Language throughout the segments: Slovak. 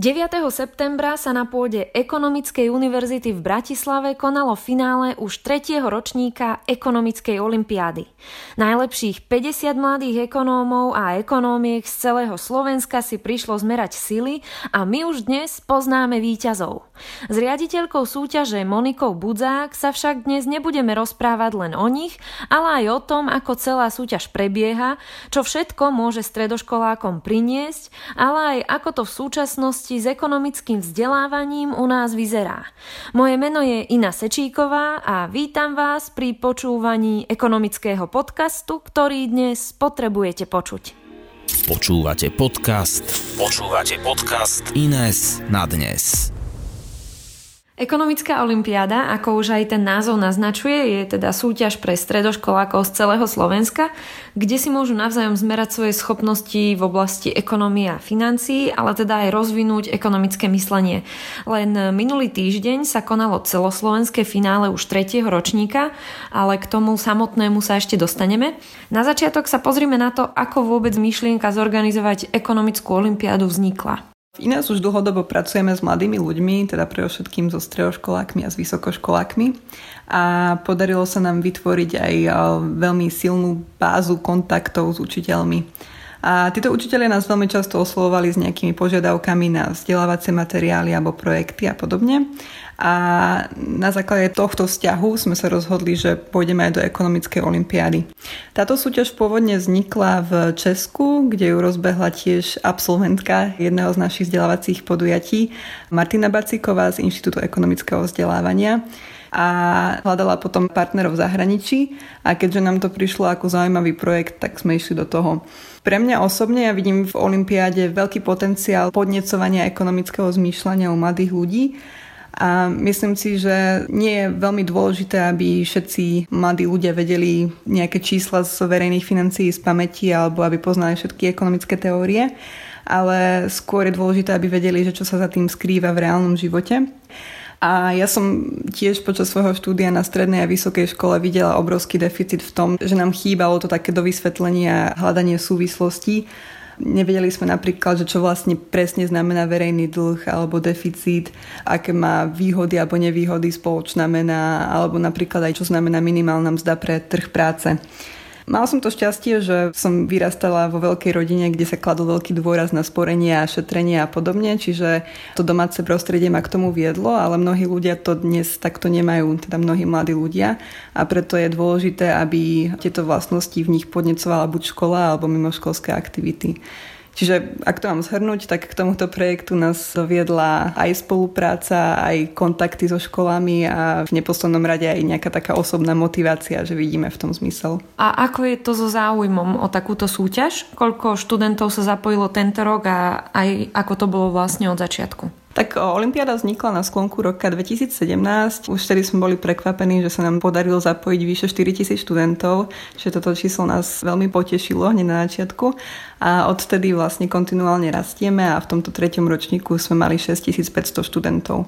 9. septembra sa na pôde Ekonomickej univerzity v Bratislave konalo finále už 3. ročníka Ekonomickej olimpiády. Najlepších 50 mladých ekonómov a ekonómiek z celého Slovenska si prišlo zmerať sily a my už dnes poznáme víťazov. S riaditeľkou súťaže Monikou Budzák sa však dnes nebudeme rozprávať len o nich, ale aj o tom, ako celá súťaž prebieha, čo všetko môže stredoškolákom priniesť, ale aj ako to v súčasnosti súvislosti s ekonomickým vzdelávaním u nás vyzerá. Moje meno je Ina Sečíková a vítam vás pri počúvaní ekonomického podcastu, ktorý dnes potrebujete počuť. Počúvate podcast. Počúvate podcast Ines na dnes. Ekonomická olimpiáda, ako už aj ten názov naznačuje, je teda súťaž pre stredoškolákov z celého Slovenska, kde si môžu navzájom zmerať svoje schopnosti v oblasti ekonomie a financií, ale teda aj rozvinúť ekonomické myslenie. Len minulý týždeň sa konalo celoslovenské finále už tretieho ročníka, ale k tomu samotnému sa ešte dostaneme. Na začiatok sa pozrime na to, ako vôbec myšlienka zorganizovať ekonomickú olimpiádu vznikla. V Ines už dlhodobo pracujeme s mladými ľuďmi, teda pre všetkým so stredoškolákmi a s vysokoškolákmi a podarilo sa nám vytvoriť aj veľmi silnú bázu kontaktov s učiteľmi. A títo učiteľia nás veľmi často oslovovali s nejakými požiadavkami na vzdelávacie materiály alebo projekty a podobne a na základe tohto vzťahu sme sa rozhodli, že pôjdeme aj do ekonomickej olimpiády. Táto súťaž pôvodne vznikla v Česku, kde ju rozbehla tiež absolventka jedného z našich vzdelávacích podujatí Martina Bacíková z Inštitútu ekonomického vzdelávania a hľadala potom partnerov v zahraničí a keďže nám to prišlo ako zaujímavý projekt, tak sme išli do toho. Pre mňa osobne ja vidím v Olympiáde veľký potenciál podnecovania ekonomického zmýšľania u mladých ľudí a myslím si, že nie je veľmi dôležité, aby všetci mladí ľudia vedeli nejaké čísla z verejných financií z pamäti alebo aby poznali všetky ekonomické teórie, ale skôr je dôležité, aby vedeli, že čo sa za tým skrýva v reálnom živote. A ja som tiež počas svojho štúdia na strednej a vysokej škole videla obrovský deficit v tom, že nám chýbalo to také do vysvetlenia a hľadanie súvislostí Nevedeli sme napríklad, že čo vlastne presne znamená verejný dlh alebo deficit, aké má výhody alebo nevýhody spoločná mena, alebo napríklad aj čo znamená minimálna mzda pre trh práce. Mal som to šťastie, že som vyrastala vo veľkej rodine, kde sa kladol veľký dôraz na sporenie a šetrenie a podobne, čiže to domáce prostredie ma k tomu viedlo, ale mnohí ľudia to dnes takto nemajú, teda mnohí mladí ľudia a preto je dôležité, aby tieto vlastnosti v nich podnecovala buď škola alebo mimoškolské aktivity. Čiže ak to mám zhrnúť, tak k tomuto projektu nás doviedla aj spolupráca, aj kontakty so školami a v neposlednom rade aj nejaká taká osobná motivácia, že vidíme v tom zmysel. A ako je to so záujmom o takúto súťaž? Koľko študentov sa zapojilo tento rok a aj ako to bolo vlastne od začiatku? Tak Olympiáda vznikla na sklonku roka 2017. Už vtedy sme boli prekvapení, že sa nám podarilo zapojiť vyše 4000 študentov, že toto číslo nás veľmi potešilo hneď na začiatku. A odtedy vlastne kontinuálne rastieme a v tomto treťom ročníku sme mali 6500 študentov.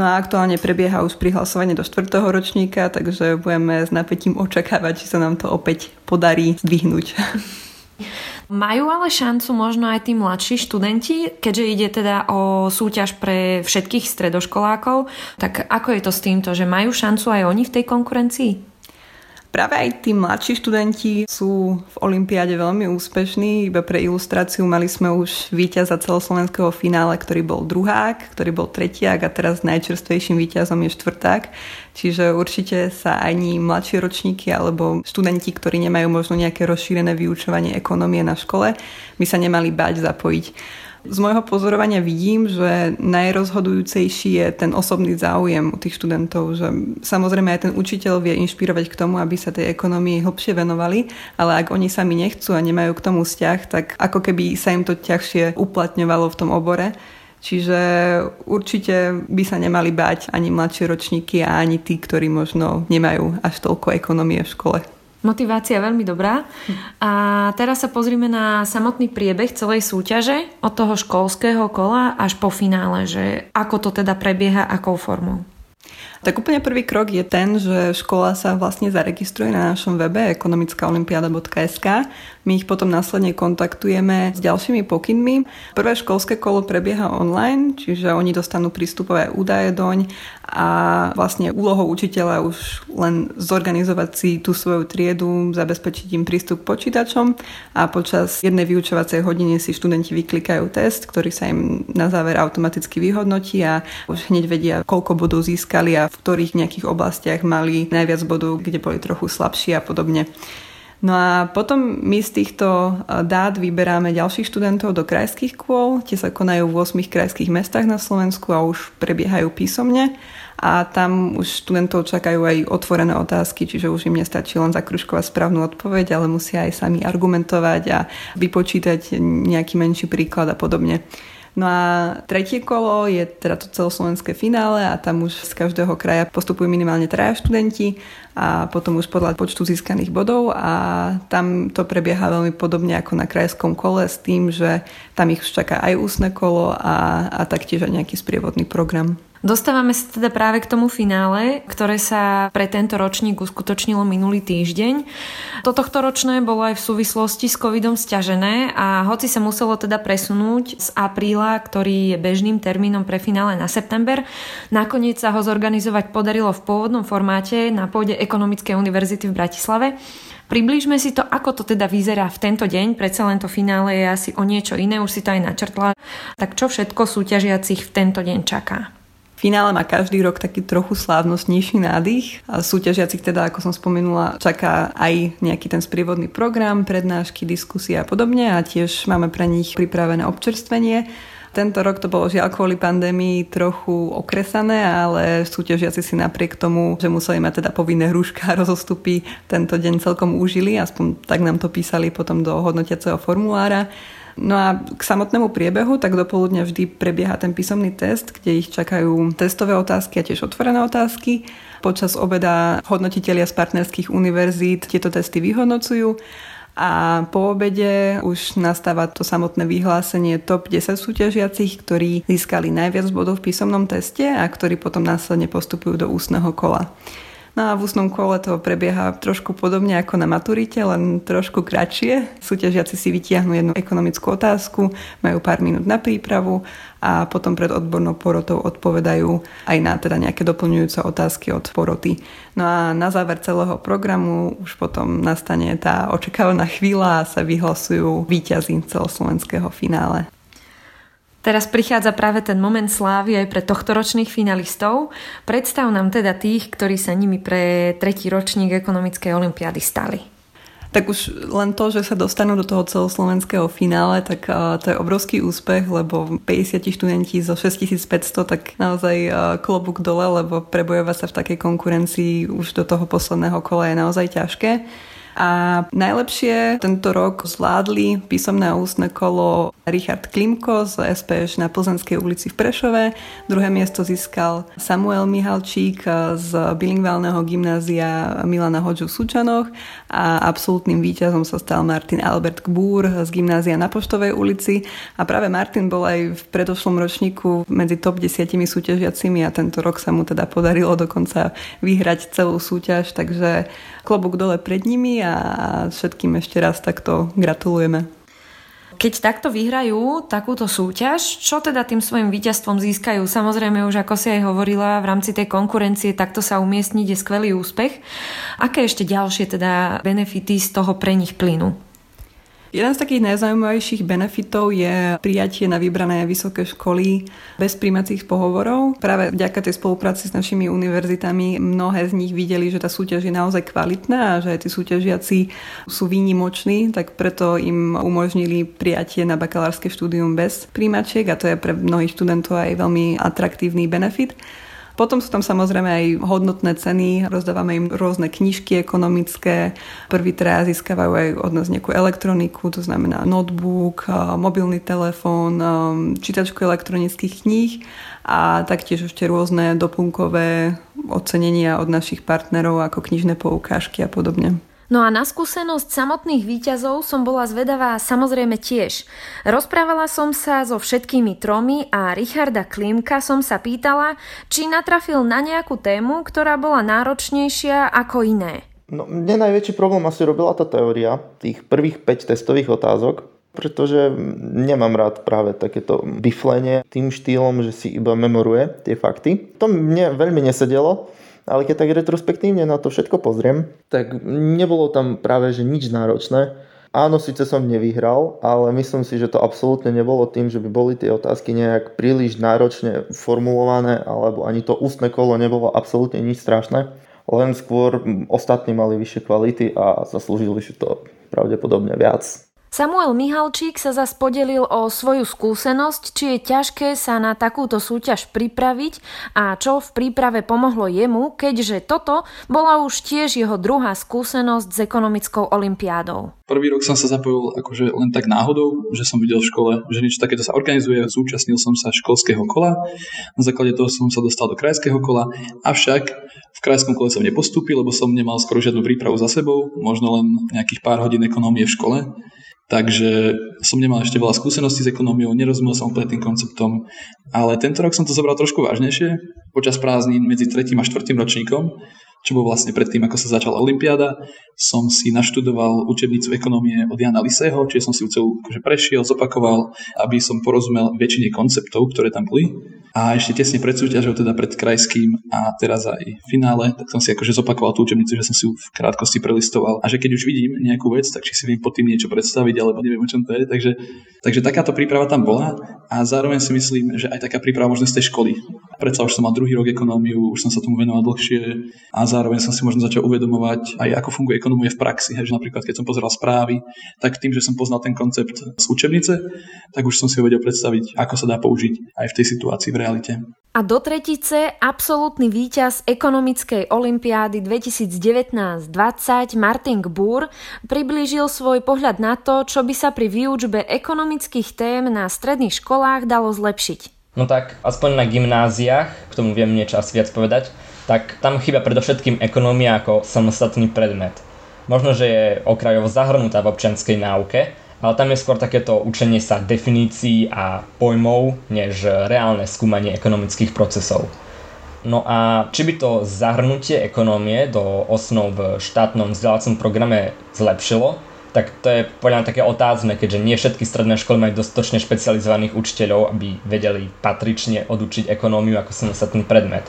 No a aktuálne prebieha už prihlasovanie do štvrtého ročníka, takže budeme s napätím očakávať, či sa nám to opäť podarí zdvihnúť. Majú ale šancu možno aj tí mladší študenti, keďže ide teda o súťaž pre všetkých stredoškolákov, tak ako je to s týmto, že majú šancu aj oni v tej konkurencii? Práve aj tí mladší študenti sú v Olympiáde veľmi úspešní. Iba pre ilustráciu mali sme už víťaza celoslovenského finále, ktorý bol druhák, ktorý bol tretiak a teraz najčerstvejším víťazom je štvrták. Čiže určite sa ani mladšie ročníky alebo študenti, ktorí nemajú možno nejaké rozšírené vyučovanie ekonomie na škole, by sa nemali bať zapojiť. Z môjho pozorovania vidím, že najrozhodujúcejší je ten osobný záujem u tých študentov, že samozrejme aj ten učiteľ vie inšpirovať k tomu, aby sa tej ekonomii hlbšie venovali, ale ak oni sami nechcú a nemajú k tomu vzťah, tak ako keby sa im to ťažšie uplatňovalo v tom obore. Čiže určite by sa nemali báť ani mladšie ročníky a ani tí, ktorí možno nemajú až toľko ekonomie v škole. Motivácia veľmi dobrá. A teraz sa pozrime na samotný priebeh celej súťaže od toho školského kola až po finále, že ako to teda prebieha, akou formou. Tak úplne prvý krok je ten, že škola sa vlastne zaregistruje na našom webe ekonomickaolimpiada.sk. My ich potom následne kontaktujeme s ďalšími pokynmi. Prvé školské kolo prebieha online, čiže oni dostanú prístupové údaje doň a vlastne úlohou učiteľa už len zorganizovať si tú svoju triedu, zabezpečiť im prístup k počítačom a počas jednej vyučovacej hodiny si študenti vyklikajú test, ktorý sa im na záver automaticky vyhodnotí a už hneď vedia, koľko bodov získali a v ktorých nejakých oblastiach mali najviac bodov, kde boli trochu slabší a podobne. No a potom my z týchto e, dát vyberáme ďalších študentov do krajských kôl. Tie sa konajú v 8 krajských mestách na Slovensku a už prebiehajú písomne. A tam už študentov čakajú aj otvorené otázky, čiže už im nestačí len zakruškovať správnu odpoveď, ale musia aj sami argumentovať a vypočítať nejaký menší príklad a podobne. No a tretie kolo je teda to celoslovenské finále a tam už z každého kraja postupujú minimálne traja študenti a potom už podľa počtu získaných bodov a tam to prebieha veľmi podobne ako na krajskom kole s tým, že tam ich čaká aj úsne kolo a, a taktiež aj nejaký sprievodný program. Dostávame sa teda práve k tomu finále, ktoré sa pre tento ročník uskutočnilo minulý týždeň. Toto ročné bolo aj v súvislosti s covidom stiažené a hoci sa muselo teda presunúť z apríla, ktorý je bežným termínom pre finále na september, nakoniec sa ho zorganizovať podarilo v pôvodnom formáte na pôde Ekonomickej univerzity v Bratislave. Priblížme si to, ako to teda vyzerá v tento deň, predsa len to finále je asi o niečo iné, už si to aj načrtla. Tak čo všetko súťažiacich v tento deň čaká? Finále má každý rok taký trochu slávnostnejší nádych. A súťažiacich teda, ako som spomenula, čaká aj nejaký ten sprievodný program, prednášky, diskusie a podobne a tiež máme pre nich pripravené občerstvenie. Tento rok to bolo žiaľ kvôli pandémii trochu okresané, ale súťažiaci si napriek tomu, že museli mať teda povinné hruška a rozostupy, tento deň celkom užili, aspoň tak nám to písali potom do hodnotiaceho formulára. No a k samotnému priebehu, tak do poludnia vždy prebieha ten písomný test, kde ich čakajú testové otázky a tiež otvorené otázky. Počas obeda hodnotitelia z partnerských univerzít tieto testy vyhodnocujú a po obede už nastáva to samotné vyhlásenie top 10 súťažiacich, ktorí získali najviac bodov v písomnom teste a ktorí potom následne postupujú do ústneho kola. No a v ústnom kole to prebieha trošku podobne ako na maturite, len trošku kratšie. Súťažiaci si vytiahnu jednu ekonomickú otázku, majú pár minút na prípravu a potom pred odbornou porotou odpovedajú aj na teda nejaké doplňujúce otázky od poroty. No a na záver celého programu už potom nastane tá očakávaná chvíľa a sa vyhlasujú víťazí celoslovenského finále. Teraz prichádza práve ten moment slávy aj pre tohtoročných finalistov. Predstav nám teda tých, ktorí sa nimi pre tretí ročník ekonomickej olympiády stali. Tak už len to, že sa dostanú do toho celoslovenského finále, tak to je obrovský úspech, lebo 50 študenti zo 6500, tak naozaj klobúk dole, lebo prebojovať sa v takej konkurencii už do toho posledného kola je naozaj ťažké. A najlepšie tento rok zvládli písomné ústne kolo Richard Klimko z SPŠ na Plzenskej ulici v Prešove. Druhé miesto získal Samuel Mihalčík z bilingválneho gymnázia Milana Hoďu v Sučanoch a absolútnym víťazom sa stal Martin Albert Gbúr z gymnázia na Poštovej ulici. A práve Martin bol aj v predošlom ročníku medzi top 10 súťažiacimi a tento rok sa mu teda podarilo dokonca vyhrať celú súťaž, takže klobúk dole pred nimi a všetkým ešte raz takto gratulujeme. Keď takto vyhrajú takúto súťaž, čo teda tým svojim víťazstvom získajú? Samozrejme už ako si aj hovorila, v rámci tej konkurencie takto sa umiestniť je skvelý úspech. Aké ešte ďalšie teda benefity z toho pre nich plynú? Jeden z takých najzaujímavejších benefitov je prijatie na vybrané vysoké školy bez príjmacích pohovorov. Práve vďaka tej spolupráci s našimi univerzitami mnohé z nich videli, že tá súťaž je naozaj kvalitná a že aj tí súťažiaci sú výnimoční, tak preto im umožnili prijatie na bakalárske štúdium bez príjmačiek a to je pre mnohých študentov aj veľmi atraktívny benefit. Potom sú tam samozrejme aj hodnotné ceny, rozdávame im rôzne knižky ekonomické. Prvý traja získavajú aj od nás nejakú elektroniku, to znamená notebook, mobilný telefón, čítačku elektronických kníh a taktiež ešte rôzne doplnkové ocenenia od našich partnerov ako knižné poukážky a podobne. No a na skúsenosť samotných výťazov som bola zvedavá samozrejme tiež. Rozprávala som sa so všetkými tromi a Richarda Klimka som sa pýtala, či natrafil na nejakú tému, ktorá bola náročnejšia ako iné. No, mne najväčší problém asi robila tá teória tých prvých 5 testových otázok, pretože nemám rád práve takéto biflenie tým štýlom, že si iba memoruje tie fakty. To mne veľmi nesedelo ale keď tak retrospektívne na to všetko pozriem, tak nebolo tam práve že nič náročné. Áno, síce som nevyhral, ale myslím si, že to absolútne nebolo tým, že by boli tie otázky nejak príliš náročne formulované, alebo ani to ústne kolo nebolo absolútne nič strašné. Len skôr ostatní mali vyššie kvality a zaslúžili si to pravdepodobne viac. Samuel Mihalčík sa zas podelil o svoju skúsenosť, či je ťažké sa na takúto súťaž pripraviť a čo v príprave pomohlo jemu, keďže toto bola už tiež jeho druhá skúsenosť s ekonomickou olimpiádou. Prvý rok som sa zapojil akože len tak náhodou, že som videl v škole, že niečo takéto sa organizuje, zúčastnil som sa školského kola, na základe toho som sa dostal do krajského kola, avšak v krajskom kole som nepostúpil, lebo som nemal skoro žiadnu prípravu za sebou, možno len nejakých pár hodín ekonómie v škole Takže som nemal ešte veľa skúseností s ekonómiou, nerozumel som úplne tým konceptom, ale tento rok som to zobral trošku vážnejšie. Počas prázdnin medzi 3. a 4. ročníkom čo bol vlastne predtým, ako sa začala Olympiáda, som si naštudoval učebnicu ekonomie od Jana Lisého, čiže som si ju celú akože prešiel, zopakoval, aby som porozumel väčšine konceptov, ktoré tam boli. A ešte tesne pred súťažou, teda pred krajským a teraz aj v finále, tak som si akože zopakoval tú učebnicu, že som si ju v krátkosti prelistoval. A že keď už vidím nejakú vec, tak či si viem pod tým niečo predstaviť, alebo neviem, o čom to je. Takže, takže takáto príprava tam bola a zároveň si myslím, že aj taká príprava možno z tej školy. Predsa už som mal druhý rok ekonómiu, už som sa tomu venoval dlhšie a zároveň som si možno začal uvedomovať aj ako funguje ekonomia v praxi. Hej, že napríklad keď som pozeral správy, tak tým, že som poznal ten koncept z učebnice, tak už som si ho vedel predstaviť, ako sa dá použiť aj v tej situácii v realite. A do tretice absolútny víťaz ekonomickej olympiády 2019-20 Martin Gbur priblížil svoj pohľad na to, čo by sa pri výučbe ekonomických tém na stredných školách dalo zlepšiť. No tak aspoň na gymnáziách, k tomu viem niečo asi viac povedať, tak tam chýba predovšetkým ekonómia ako samostatný predmet. Možno, že je okrajovo zahrnutá v občianskej náuke, ale tam je skôr takéto učenie sa definícií a pojmov, než reálne skúmanie ekonomických procesov. No a či by to zahrnutie ekonómie do osnov v štátnom vzdelávacom programe zlepšilo, tak to je podľa mňa také otázne, keďže nie všetky stredné školy majú dostatočne špecializovaných učiteľov, aby vedeli patrične odučiť ekonómiu ako samostatný predmet.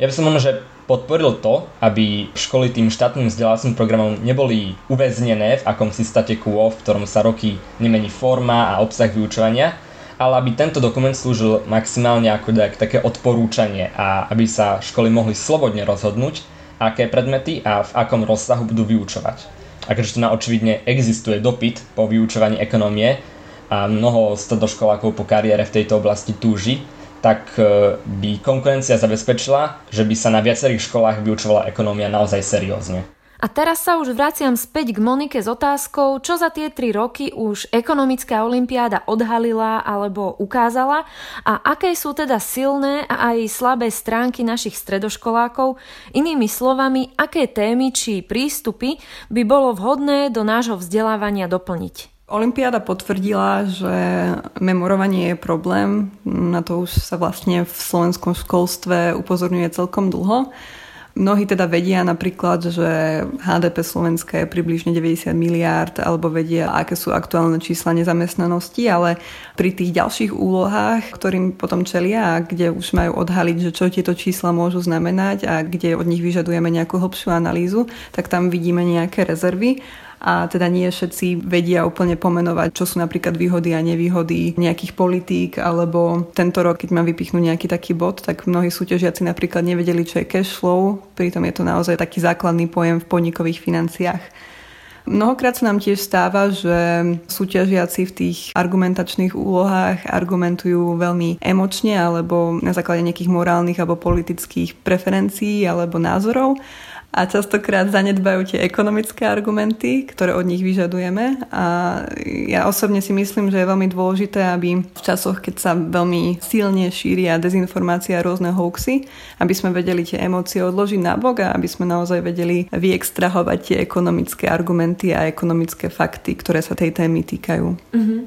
Ja by som možno, že podporil to, aby školy tým štátnym vzdelávacím programom neboli uväznené v akomsi state quo, v ktorom sa roky nemení forma a obsah vyučovania, ale aby tento dokument slúžil maximálne ako také odporúčanie a aby sa školy mohli slobodne rozhodnúť, aké predmety a v akom rozsahu budú vyučovať. A keďže na očividne existuje dopyt po vyučovaní ekonomie a mnoho stredoškolákov po kariére v tejto oblasti túži, tak e, by konkurencia zabezpečila, že by sa na viacerých školách vyučovala ekonómia naozaj seriózne. A teraz sa už vraciam späť k Monike s otázkou, čo za tie tri roky už ekonomická olimpiáda odhalila alebo ukázala a aké sú teda silné a aj slabé stránky našich stredoškolákov, inými slovami, aké témy či prístupy by bolo vhodné do nášho vzdelávania doplniť. Olympiáda potvrdila, že memorovanie je problém. Na to už sa vlastne v slovenskom školstve upozorňuje celkom dlho. Mnohí teda vedia napríklad, že HDP Slovenska je približne 90 miliárd, alebo vedia, aké sú aktuálne čísla nezamestnanosti, ale pri tých ďalších úlohách, ktorým potom čelia a kde už majú odhaliť, že čo tieto čísla môžu znamenať a kde od nich vyžadujeme nejakú hlbšiu analýzu, tak tam vidíme nejaké rezervy a teda nie všetci vedia úplne pomenovať, čo sú napríklad výhody a nevýhody nejakých politík, alebo tento rok, keď mám vypichnúť nejaký taký bod, tak mnohí súťažiaci napríklad nevedeli, čo je cash flow, pritom je to naozaj taký základný pojem v podnikových financiách. Mnohokrát sa nám tiež stáva, že súťažiaci v tých argumentačných úlohách argumentujú veľmi emočne alebo na základe nejakých morálnych alebo politických preferencií alebo názorov a častokrát zanedbajú tie ekonomické argumenty, ktoré od nich vyžadujeme a ja osobne si myslím, že je veľmi dôležité, aby v časoch, keď sa veľmi silne šíria dezinformácia a rôzne hoaxy, aby sme vedeli tie emócie odložiť na bok a aby sme naozaj vedeli vyextrahovať tie ekonomické argumenty a ekonomické fakty, ktoré sa tej témy týkajú. Mm-hmm.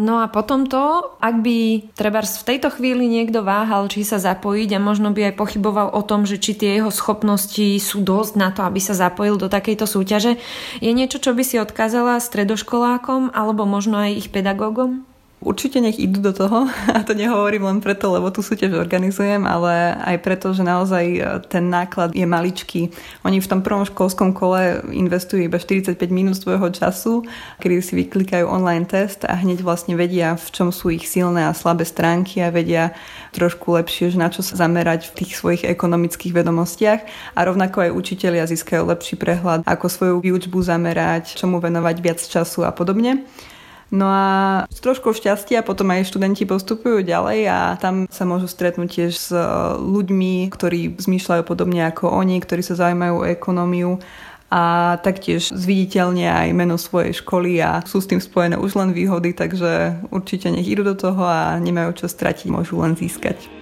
No a potom to, ak by treba v tejto chvíli niekto váhal, či sa zapojiť a možno by aj pochyboval o tom, že či tie jeho schopnosti sú dosť dosť na to, aby sa zapojil do takejto súťaže. Je niečo, čo by si odkázala stredoškolákom alebo možno aj ich pedagógom? Určite nech idú do toho a to nehovorím len preto, lebo tú súťaž organizujem, ale aj preto, že naozaj e, ten náklad je maličký. Oni v tom prvom školskom kole investujú iba 45 minút svojho času, kedy si vyklikajú online test a hneď vlastne vedia, v čom sú ich silné a slabé stránky a vedia trošku lepšie, že na čo sa zamerať v tých svojich ekonomických vedomostiach a rovnako aj učitelia získajú lepší prehľad, ako svoju výučbu zamerať, čomu venovať viac času a podobne. No a s troškou šťastia potom aj študenti postupujú ďalej a tam sa môžu stretnúť tiež s e, ľuďmi, ktorí zmýšľajú podobne ako oni, ktorí sa zaujímajú o ekonómiu a taktiež zviditeľne aj meno svojej školy a sú s tým spojené už len výhody, takže určite nech idú do toho a nemajú čo stratiť, môžu len získať.